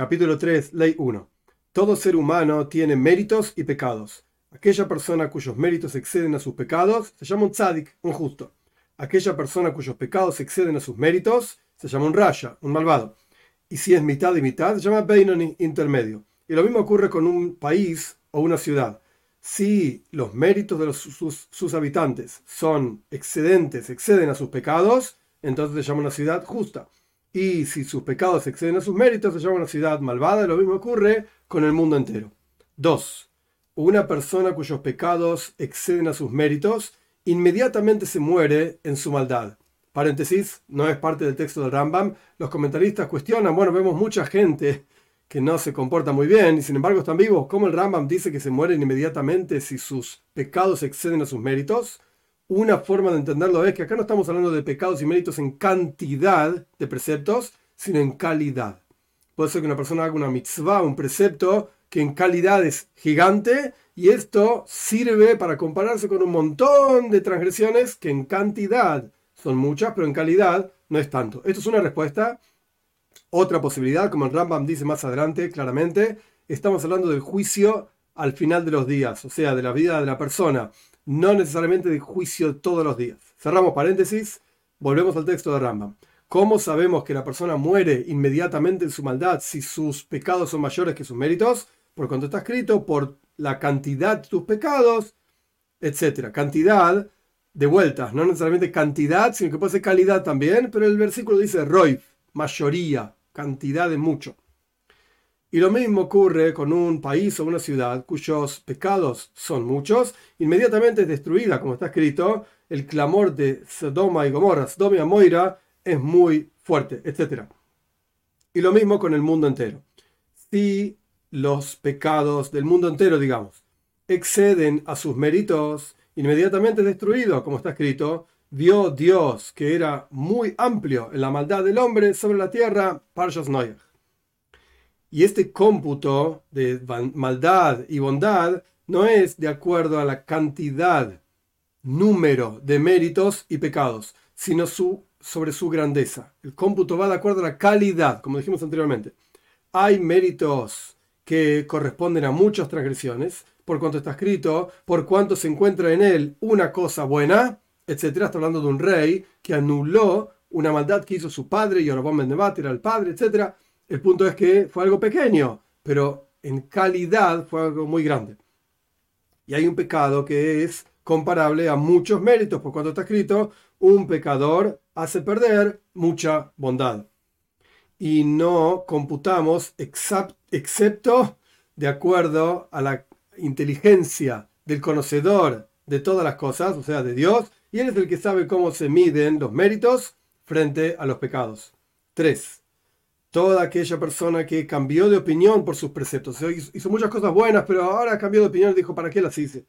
Capítulo 3, Ley 1. Todo ser humano tiene méritos y pecados. Aquella persona cuyos méritos exceden a sus pecados se llama un tzadik, un justo. Aquella persona cuyos pecados exceden a sus méritos se llama un raya, un malvado. Y si es mitad y mitad, se llama Beinoni, intermedio. Y lo mismo ocurre con un país o una ciudad. Si los méritos de sus, sus, habitantes son excedentes, exceden a sus pecados, entonces se llama una ciudad justa. Y si sus pecados exceden a sus méritos, se llama una ciudad malvada. Lo mismo ocurre con el mundo entero. 2. Una persona cuyos pecados exceden a sus méritos, inmediatamente se muere en su maldad. Paréntesis, no es parte del texto del Rambam. Los comentaristas cuestionan, bueno, vemos mucha gente que no se comporta muy bien y sin embargo están vivos. ¿Cómo el Rambam dice que se mueren inmediatamente si sus pecados exceden a sus méritos? Una forma de entenderlo es que acá no estamos hablando de pecados y méritos en cantidad de preceptos, sino en calidad. Puede ser que una persona haga una mitzvah, un precepto, que en calidad es gigante, y esto sirve para compararse con un montón de transgresiones que en cantidad son muchas, pero en calidad no es tanto. Esto es una respuesta. Otra posibilidad, como el Rambam dice más adelante claramente, estamos hablando del juicio al final de los días, o sea, de la vida de la persona no necesariamente de juicio todos los días. Cerramos paréntesis, volvemos al texto de Rambam. ¿Cómo sabemos que la persona muere inmediatamente en su maldad si sus pecados son mayores que sus méritos? Por cuanto está escrito, por la cantidad de tus pecados, etc. Cantidad de vueltas, no necesariamente cantidad, sino que puede ser calidad también, pero el versículo dice roif, mayoría, cantidad de mucho. Y lo mismo ocurre con un país o una ciudad cuyos pecados son muchos, inmediatamente es destruida, como está escrito, el clamor de Sodoma y Gomorra, Sodoma y Moira es muy fuerte, etc. Y lo mismo con el mundo entero. Si los pecados del mundo entero, digamos, exceden a sus méritos, inmediatamente es destruido, como está escrito, vio Dios que era muy amplio en la maldad del hombre sobre la tierra, Parshas Noyach. Y este cómputo de maldad y bondad no es de acuerdo a la cantidad, número de méritos y pecados, sino sobre su grandeza. El cómputo va de acuerdo a la calidad, como dijimos anteriormente. Hay méritos que corresponden a muchas transgresiones, por cuanto está escrito, por cuanto se encuentra en él una cosa buena, etc. Está hablando de un rey que anuló una maldad que hizo su padre, y Yorobam Ben era el padre, etc el punto es que fue algo pequeño, pero en calidad fue algo muy grande. Y hay un pecado que es comparable a muchos méritos, por cuanto está escrito, un pecador hace perder mucha bondad. Y no computamos excepto de acuerdo a la inteligencia del conocedor de todas las cosas, o sea, de Dios, y Él es el que sabe cómo se miden los méritos frente a los pecados. 3 toda aquella persona que cambió de opinión por sus preceptos. Hizo muchas cosas buenas, pero ahora cambió de opinión y dijo, ¿para qué las hice?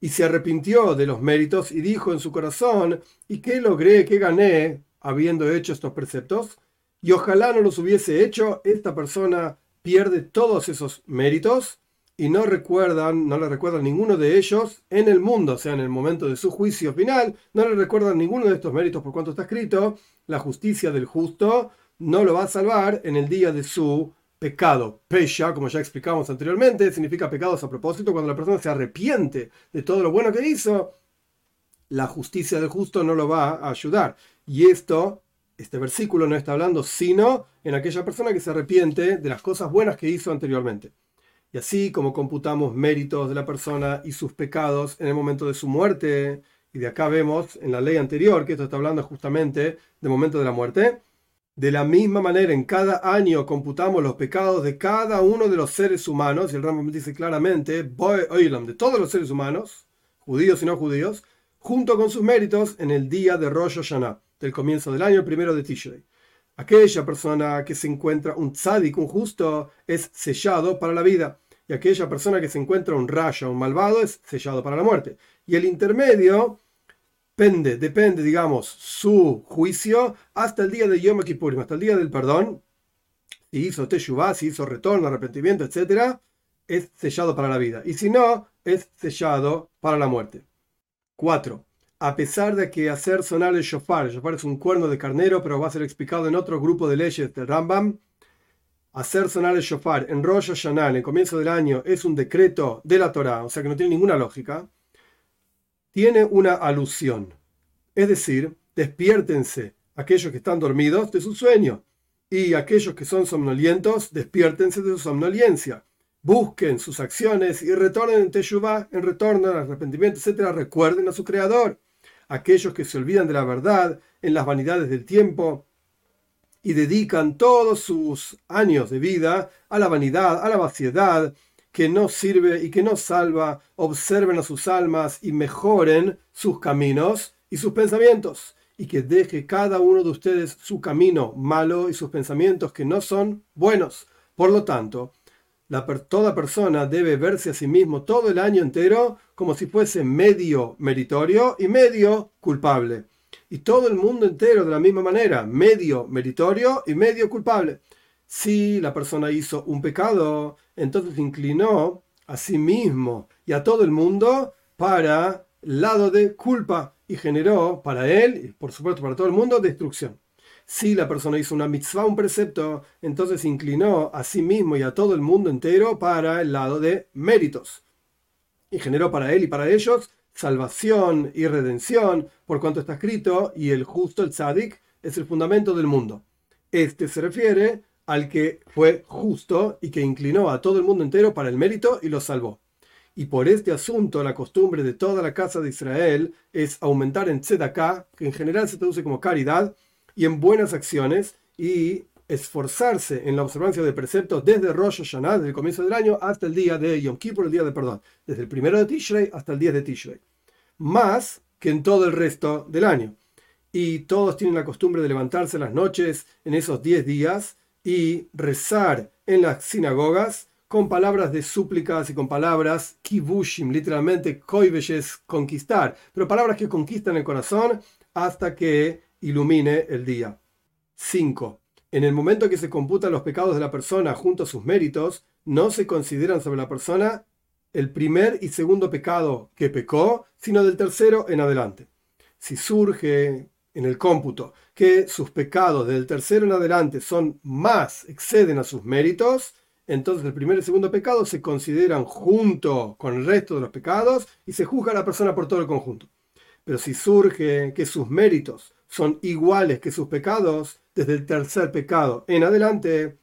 Y se arrepintió de los méritos y dijo en su corazón, ¿y qué logré, qué gané habiendo hecho estos preceptos? Y ojalá no los hubiese hecho, esta persona pierde todos esos méritos y no recuerdan, no le recuerdan ninguno de ellos en el mundo, o sea, en el momento de su juicio final, no le recuerdan ninguno de estos méritos por cuanto está escrito, la justicia del justo no lo va a salvar en el día de su pecado. Pesha, como ya explicamos anteriormente, significa pecados a propósito. Cuando la persona se arrepiente de todo lo bueno que hizo, la justicia del justo no lo va a ayudar. Y esto, este versículo no está hablando sino en aquella persona que se arrepiente de las cosas buenas que hizo anteriormente. Y así como computamos méritos de la persona y sus pecados en el momento de su muerte, y de acá vemos en la ley anterior que esto está hablando justamente del momento de la muerte, de la misma manera, en cada año computamos los pecados de cada uno de los seres humanos, y el Rambam dice claramente, de todos los seres humanos, judíos y no judíos, junto con sus méritos en el día de Rosh Hashanah, del comienzo del año primero de Tishrei. Aquella persona que se encuentra un tzadik, un justo, es sellado para la vida, y aquella persona que se encuentra un raya, un malvado, es sellado para la muerte. Y el intermedio depende, depende, digamos, su juicio hasta el día de Yom Kippurim, hasta el día del perdón. Si hizo Teshuvah, si hizo retorno, arrepentimiento, etc., es sellado para la vida. Y si no, es sellado para la muerte. 4. A pesar de que hacer sonar el shofar, el shofar es un cuerno de carnero, pero va a ser explicado en otro grupo de leyes del Rambam, hacer sonar el shofar en Rosh Hashanah, en comienzo del año, es un decreto de la Torah, o sea que no tiene ninguna lógica, tiene una alusión. Es decir, despiértense aquellos que están dormidos de su sueño y aquellos que son somnolientos, despiértense de su somnolencia. Busquen sus acciones y retornen en Teshuvah, en retorno al arrepentimiento, etc. Recuerden a su Creador. Aquellos que se olvidan de la verdad en las vanidades del tiempo y dedican todos sus años de vida a la vanidad, a la vaciedad, que no sirve y que no salva, observen a sus almas y mejoren sus caminos y sus pensamientos, y que deje cada uno de ustedes su camino malo y sus pensamientos que no son buenos. Por lo tanto, toda persona debe verse a sí mismo todo el año entero como si fuese medio meritorio y medio culpable. Y todo el mundo entero de la misma manera, medio meritorio y medio culpable. Si la persona hizo un pecado, entonces inclinó a sí mismo y a todo el mundo para el lado de culpa y generó para él y por supuesto para todo el mundo destrucción. Si la persona hizo una mitzvah, un precepto, entonces inclinó a sí mismo y a todo el mundo entero para el lado de méritos. Y generó para él y para ellos salvación y redención, por cuanto está escrito, y el justo, el tzadik, es el fundamento del mundo. Este se refiere al que fue justo y que inclinó a todo el mundo entero para el mérito y lo salvó. Y por este asunto, la costumbre de toda la casa de Israel es aumentar en tzedakah, que en general se traduce como caridad, y en buenas acciones, y esforzarse en la observancia de preceptos desde Rosh Hashanah, desde el comienzo del año, hasta el día de Yom Kippur, el día de perdón, desde el primero de Tishrei hasta el 10 de Tishrei, más que en todo el resto del año. Y todos tienen la costumbre de levantarse las noches en esos 10 días y rezar en las sinagogas con palabras de súplicas y con palabras kibushim, literalmente koibeshes, conquistar, pero palabras que conquistan el corazón hasta que ilumine el día. 5. En el momento que se computan los pecados de la persona junto a sus méritos, no se consideran sobre la persona el primer y segundo pecado que pecó, sino del tercero en adelante. Si surge en el cómputo que sus pecados del tercero en adelante son más, exceden a sus méritos, entonces el primer y segundo pecado se consideran junto con el resto de los pecados y se juzga a la persona por todo el conjunto. Pero si surge que sus méritos son iguales que sus pecados, desde el tercer pecado en adelante,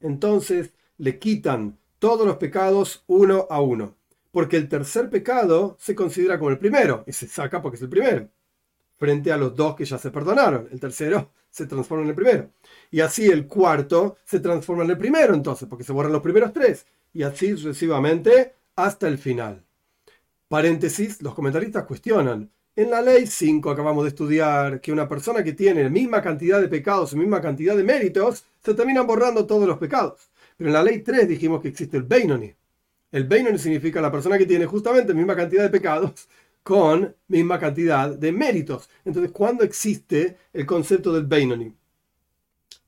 entonces le quitan todos los pecados uno a uno. Porque el tercer pecado se considera como el primero y se saca porque es el primero. Frente a los dos que ya se perdonaron. El tercero se transforma en el primero. Y así el cuarto se transforma en el primero entonces, porque se borran los primeros tres. Y así sucesivamente hasta el final. Paréntesis, los comentaristas cuestionan. En la ley 5 acabamos de estudiar que una persona que tiene la misma cantidad de pecados, la misma cantidad de méritos, se terminan borrando todos los pecados. Pero en la ley 3 dijimos que existe el Beinoni. El Beinoni significa la persona que tiene justamente la misma cantidad de pecados con misma cantidad de méritos. Entonces, ¿cuándo existe el concepto del Beinoni?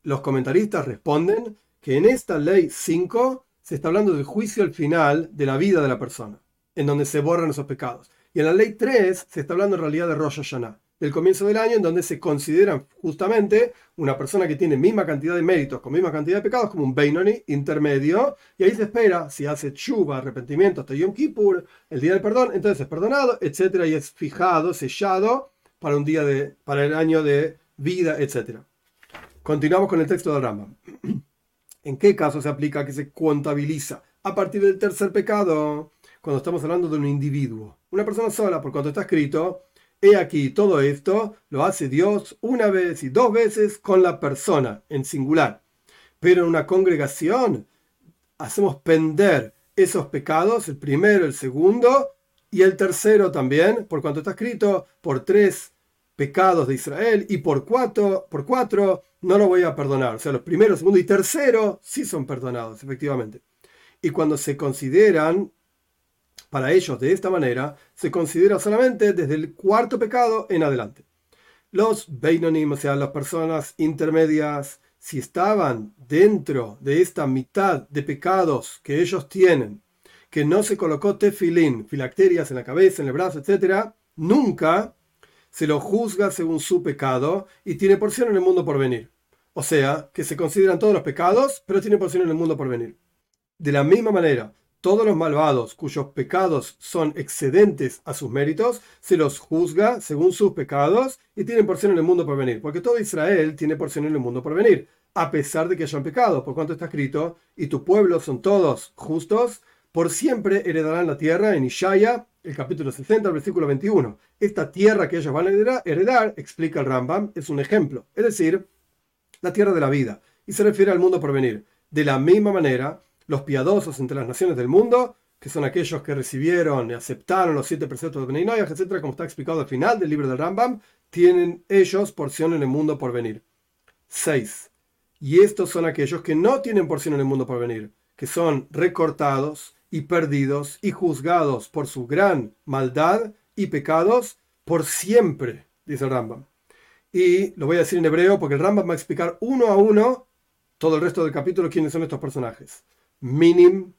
Los comentaristas responden que en esta ley 5 se está hablando del juicio al final de la vida de la persona, en donde se borran esos pecados. Y en la ley 3 se está hablando en realidad de Rosh Hashanah, del comienzo del año, en donde se considera justamente una persona que tiene misma cantidad de méritos con misma cantidad de pecados como un Beinoni intermedio, y ahí se espera, si hace chuva, arrepentimiento hasta Yom Kippur, el día del perdón, entonces es perdonado, etcétera, y es fijado, sellado para un día de, para el año de vida, etcétera. Continuamos con el texto del Rambam. ¿En qué caso se aplica que se contabiliza? A partir del tercer pecado, cuando estamos hablando de un individuo. Una persona sola, por cuanto está escrito, he aquí, todo esto lo hace Dios una vez y dos veces con la persona, en singular. Pero en una congregación hacemos pender esos pecados, el primero, el segundo y el tercero también, por cuanto está escrito, por tres pecados de Israel y por cuatro, por cuatro no lo voy a perdonar. O sea, los primeros, segundo y tercero sí son perdonados, efectivamente. Y cuando se consideran para ellos de esta manera, se considera solamente desde el cuarto pecado en adelante. Los Beinonim, o sea, las personas intermedias, si estaban dentro de esta mitad de pecados que ellos tienen, que no se colocó tefilín, filacterias en la cabeza, en el brazo, etc., nunca se lo juzga según su pecado y tiene porción en el mundo por venir. O sea, que se consideran todos los pecados, pero tienen porción en el mundo por venir. De la misma manera, todos los malvados cuyos pecados son excedentes a sus méritos, se los juzga según sus pecados y tienen porción en el mundo por venir. Porque todo Israel tiene porción en el mundo por venir, a pesar de que hayan pecado, por cuanto está escrito, y tu pueblo son todos justos, por siempre heredarán la tierra en Ishaya, el capítulo 60, versículo 21. Esta tierra que ellos van a heredar, explica el Rambam, es un ejemplo, es decir, la tierra de la vida, y se refiere al mundo por venir. De la misma manera, los piadosos entre las naciones del mundo, que son aquellos que recibieron y aceptaron los siete preceptos de Beninoyah, etcétera, como está explicado al final del libro del Rambam, tienen ellos porción en el mundo por venir. 6. Y estos son aquellos que no tienen porción en el mundo por venir, que son recortados y perdidos y juzgados por su gran maldad y pecados por siempre, dice el Rambam. Y lo voy a decir en hebreo porque el Rambam va a explicar uno a uno todo el resto del capítulo quiénes son estos personajes. Minim,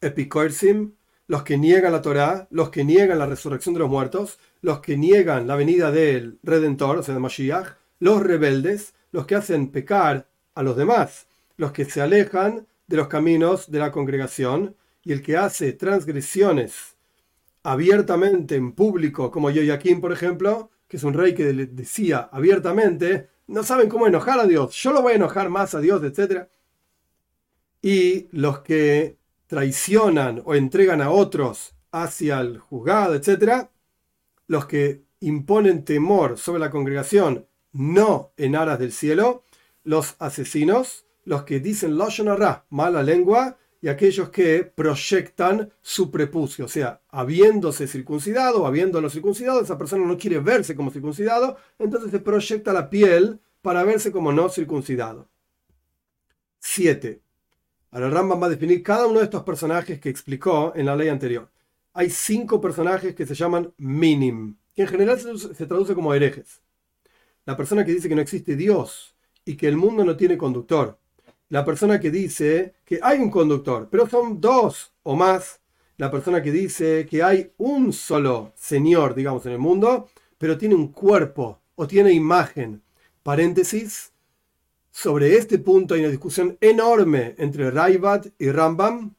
Epicorsim, los que niegan la Torá, los que niegan la resurrección de los muertos, los que niegan la venida del Redentor, o sea, de Mashiach, los rebeldes, los que hacen pecar a los demás, los que se alejan de los caminos de la congregación y el que hace transgresiones abiertamente en público, como Yoyaquín, por ejemplo, que es un rey que le decía abiertamente, no saben cómo enojar a Dios, yo lo voy a enojar más a Dios, etc y los que traicionan o entregan a otros hacia el juzgado, etc., los que imponen temor sobre la congregación, no en aras del cielo, los asesinos, los que dicen Lashon mala lengua, y aquellos que proyectan su prepucio, o sea, habiéndose circuncidado o habiéndolo circuncidado, esa persona no quiere verse como circuncidado, entonces se proyecta la piel para verse como no circuncidado. 7. Ahora el Rambam va a definir cada uno de estos personajes que explicó en la ley anterior. Hay cinco personajes que se llaman minim, que en general se, traduce como herejes. La persona que dice que no existe Dios y que el mundo no tiene conductor. La persona que dice que hay un conductor, pero son dos o más. La persona que dice que hay un solo Señor, digamos, en el mundo, pero tiene un cuerpo o tiene imagen. Paréntesis, sobre este punto hay una discusión enorme entre Raibat y Rambam,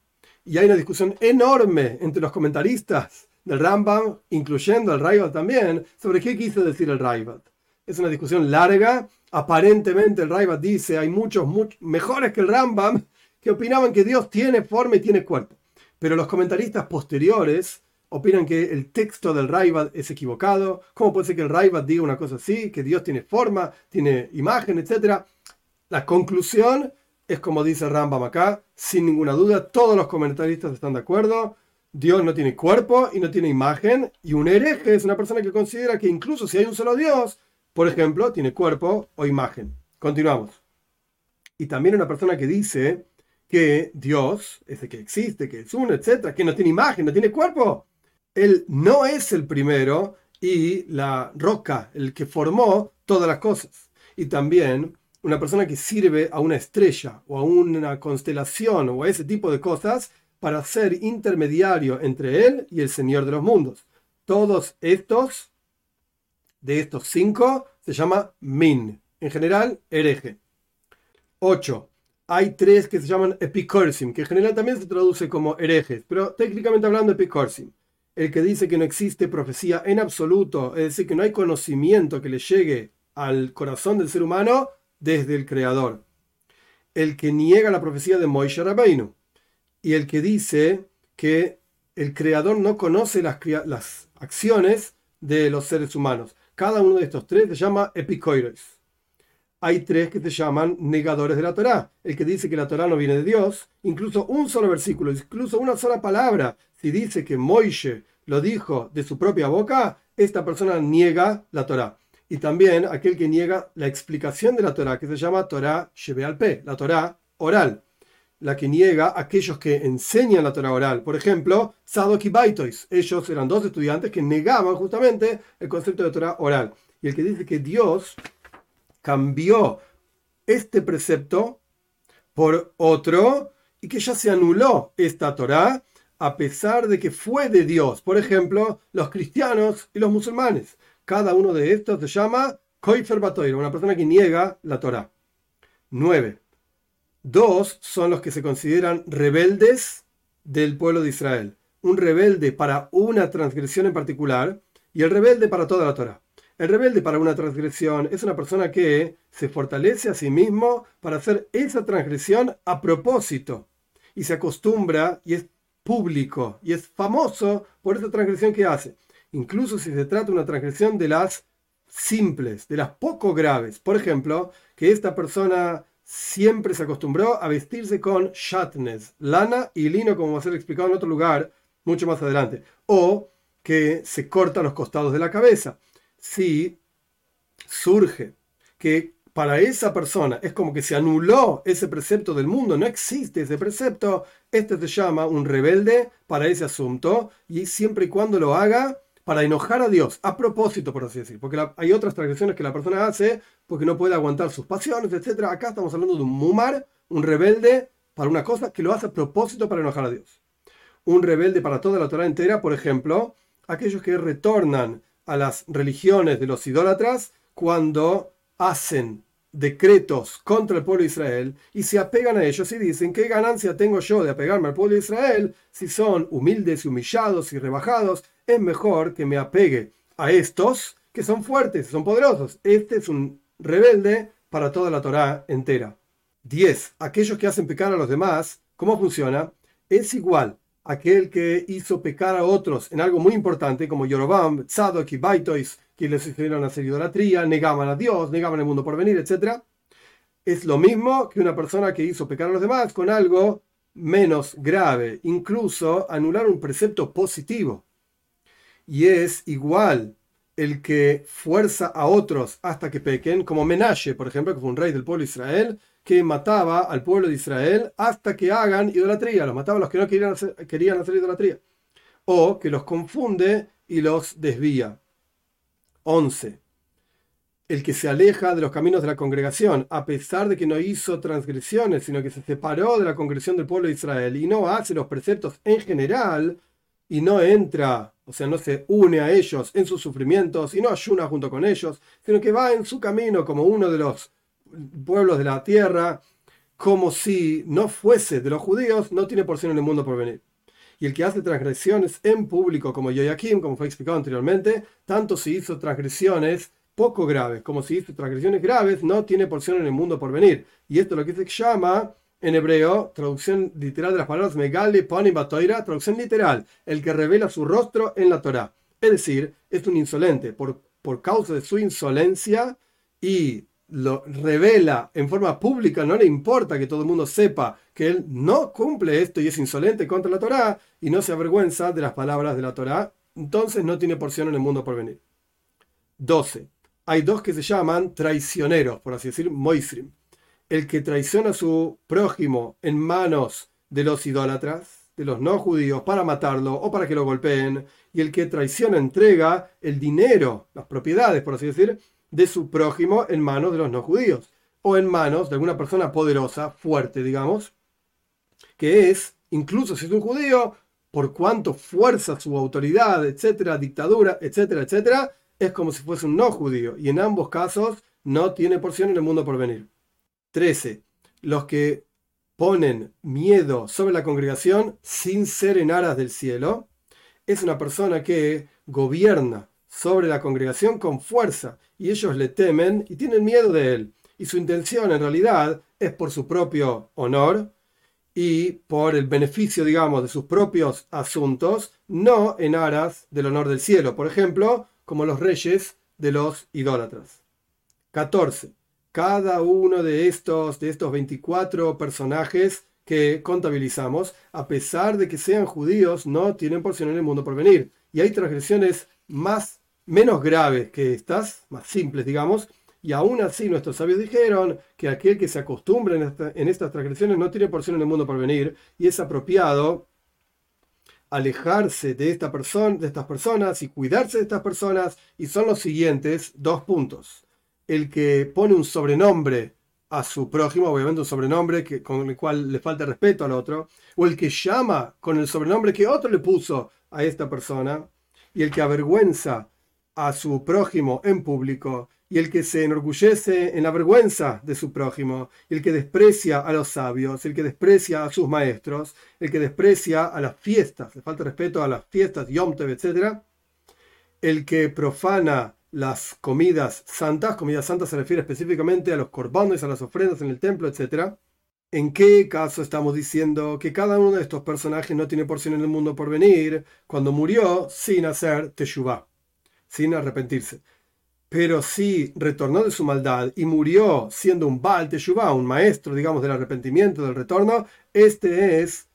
y hay una discusión enorme entre los comentaristas del Rambam, incluyendo al Raibat también, sobre qué quiso decir el Raibat. Es una discusión larga. Aparentemente el Raibat dice, hay muchos, mejores que el Rambam, que opinaban que Dios tiene forma y tiene cuerpo. Pero los comentaristas posteriores opinan que el texto del Raibat es equivocado. ¿Cómo puede ser que el Raibat diga una cosa así? Que Dios tiene forma, tiene imagen, etcétera la conclusión es como dice Rambam acá, sin ninguna duda, todos los comentaristas están de acuerdo. Dios no tiene cuerpo y no tiene imagen, y un hereje es una persona que considera que incluso si hay un solo Dios, por ejemplo, tiene cuerpo o imagen. Continuamos. Y también una persona que dice que Dios es el que existe, que es uno, etcétera, que no tiene imagen, no tiene cuerpo. Él no es el primero y la roca, el que formó todas las cosas. Y también una persona que sirve a una estrella o a una constelación o a ese tipo de cosas para ser intermediario entre él y el Señor de los mundos. Todos estos, de estos cinco, se llama min, en general hereje. 8. Hay tres que se llaman epicorsim, que en general también se traduce como herejes, pero técnicamente hablando epicorsim. El que dice que no existe profecía en absoluto, es decir, que no hay conocimiento que le llegue al corazón del ser humano, desde el Creador. El que niega la profecía de Moishe Rabbeinu y el que dice que el Creador no conoce las, acciones de los seres humanos. Cada uno de estos tres se llama epicoires. Hay tres que se llaman negadores de la Torá. El que dice que la Torá no viene de Dios, incluso un solo versículo, incluso una sola palabra, si dice que Moishe lo dijo de su propia boca, esta persona niega la Torá y también aquel que niega la explicación de la Torah, que se llama Torah al P, la Torah oral, la que niega aquellos que enseñan la Torah oral. Por ejemplo, Sadok y Baitois, ellos eran dos estudiantes que negaban justamente el concepto de Torah oral. Y el que dice que Dios cambió este precepto por otro y que ya se anuló esta Torah a pesar de que fue de Dios. Por ejemplo, los cristianos y los musulmanes cada uno de estos se llama Koifer Batoir, una persona que niega la Torah. 9. Dos son los que se consideran rebeldes del pueblo de Israel. Un rebelde para una transgresión en particular y el rebelde para toda la Torah. El rebelde para una transgresión es una persona que se fortalece a sí mismo para hacer esa transgresión a propósito y se acostumbra y es público y es famoso por esa transgresión que hace. Incluso si se trata de una transgresión de las simples, de las poco graves. Por ejemplo, que esta persona siempre se acostumbró a vestirse con shatnes, lana y lino, como va a ser explicado en otro lugar mucho más adelante. O que se corta los costados de la cabeza. Si surge que para esa persona es como que se anuló ese precepto del mundo, no existe ese precepto, este se llama un rebelde para ese asunto y siempre y cuando lo haga para enojar a Dios, a propósito, por así decir, porque hay otras transgresiones que la persona hace porque no puede aguantar sus pasiones, etc. Acá estamos hablando de un mumar, un rebelde para una cosa que lo hace a propósito para enojar a Dios. Un rebelde para toda la Torah entera, por ejemplo, aquellos que retornan a las religiones de los idólatras cuando hacen decretos contra el pueblo de Israel y se apegan a ellos y dicen, ¿qué ganancia tengo yo de apegarme al pueblo de Israel si son humildes y humillados y rebajados? Es mejor que me apegue a estos que son fuertes, son poderosos. Este es un rebelde para toda la Torá entera. 10. Aquellos que hacen pecar a los demás, ¿cómo funciona? Es igual aquel que hizo pecar a otros en algo muy importante como Yorobam, Tzadok y Baitois, que les hicieron hacer idolatría, negaban a Dios, negaban el mundo por venir, etc. Es lo mismo que una persona que hizo pecar a los demás con algo menos grave, incluso anular un precepto positivo. Y es igual el que fuerza a otros hasta que pequen, como Menashe, por ejemplo, que fue un rey del pueblo de Israel, que mataba al pueblo de Israel hasta que hagan idolatría, los mataba a los que no querían querían hacer idolatría, o que los confunde y los desvía. 11. El que se aleja de los caminos de la congregación, a pesar de que no hizo transgresiones, sino que se separó de la congregación del pueblo de Israel y no hace los preceptos en general, y no entra, o sea, no se une a ellos en sus sufrimientos y no ayuna junto con ellos, sino que va en su camino como uno de los pueblos de la tierra, como si no fuese de los judíos, no tiene porción en el mundo por venir y el que hace transgresiones en público, como Yoyakim, como fue explicado anteriormente, tanto si hizo transgresiones poco graves como si hizo transgresiones graves, no tiene porción en el mundo por venir. Y esto es lo que se llama en hebreo, traducción literal de las palabras Megali Poni Batoira, traducción literal, el que revela su rostro en la Torah. Es decir, es un insolente. Por, por causa de su insolencia y lo revela en forma pública, no le importa que todo el mundo sepa que él no cumple esto y es insolente contra la Torá y no se avergüenza de las palabras de la Torá, entonces no tiene porción en el mundo por venir. 12. Hay dos que se llaman traicioneros, por así decir, moisrim. El que traiciona a su prójimo en manos de los idólatras, de los no judíos, para matarlo o para que lo golpeen, y el que traiciona entrega el dinero, las propiedades, por así decir, de su prójimo en manos de los no judíos, o en manos de alguna persona poderosa, fuerte, digamos, que es, incluso si es un judío, por cuanto fuerza su autoridad, etcétera, dictadura, etcétera, etcétera, es como si fuese un no judío, y en ambos casos no tiene porción en el mundo por venir. 13. Los que ponen miedo sobre la congregación sin ser en aras del cielo, es una persona que gobierna sobre la congregación con fuerza y ellos le temen y tienen miedo de él. Y su intención en realidad es por su propio honor y por el beneficio, digamos, de sus propios asuntos, no en aras del honor del cielo, por ejemplo, como los reyes de los idólatras. 14. Cada uno de estos, de estos 24 personajes que contabilizamos, a pesar de que sean judíos, no tienen porción en el mundo por venir. Y hay transgresiones más menos graves que estas, más simples, digamos, y aún así nuestros sabios dijeron que aquel que se acostumbre en, estas transgresiones no tiene porción en el mundo por venir, y es apropiado alejarse de, esta persona, de estas personas y cuidarse de estas personas, y son los siguientes dos puntos. El que pone un sobrenombre a su prójimo, obviamente un sobrenombre que, con el cual le falta respeto al otro, o el que llama con el sobrenombre que otro le puso a esta persona, y el que avergüenza a su prójimo en público y el que se enorgullece en la vergüenza de su prójimo, el que desprecia a los sabios, el que desprecia a sus maestros, el que desprecia a las fiestas, le falta respeto a las fiestas, Yom Tov, etc., el que profana las comidas santas, comidas santas se refiere específicamente a los corbanos, a las ofrendas en el templo, etc., ¿En qué caso estamos diciendo que cada uno de estos personajes no tiene porción en el mundo por venir cuando murió sin hacer teshuvah, sin arrepentirse? Pero si retornó de su maldad y murió siendo un Baal Teshuvah, un maestro, digamos, del arrepentimiento, del retorno, este es,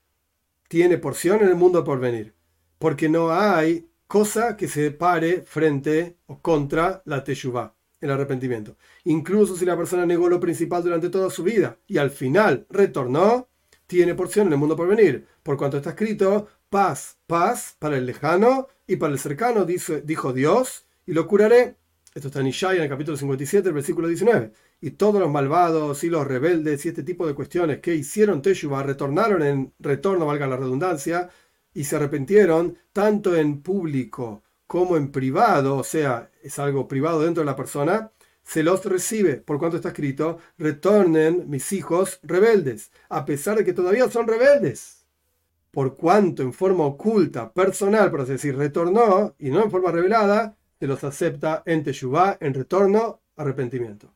tiene porción en el mundo por venir. Porque no hay cosa que se pare frente o contra la Teshuvah el arrepentimiento. Incluso si la persona negó lo principal durante toda su vida y al final retornó, tiene porción en el mundo por venir, por cuanto está escrito, paz, paz para el lejano y para el cercano, dijo Dios, y lo curaré. Esto está en Ishaya, en el capítulo 57, el versículo 19. Y todos los malvados y los rebeldes y este tipo de cuestiones que hicieron Teshuvah retornaron en retorno, valga la redundancia, y se arrepintieron tanto en público como en privado, o sea, es algo privado dentro de la persona, se los recibe, por cuanto está escrito, retornen mis hijos rebeldes, a pesar de que todavía son rebeldes. Por cuanto en forma oculta, personal, por así decir, retornó, y no en forma revelada, se los acepta en Teshuvah, en retorno, arrepentimiento.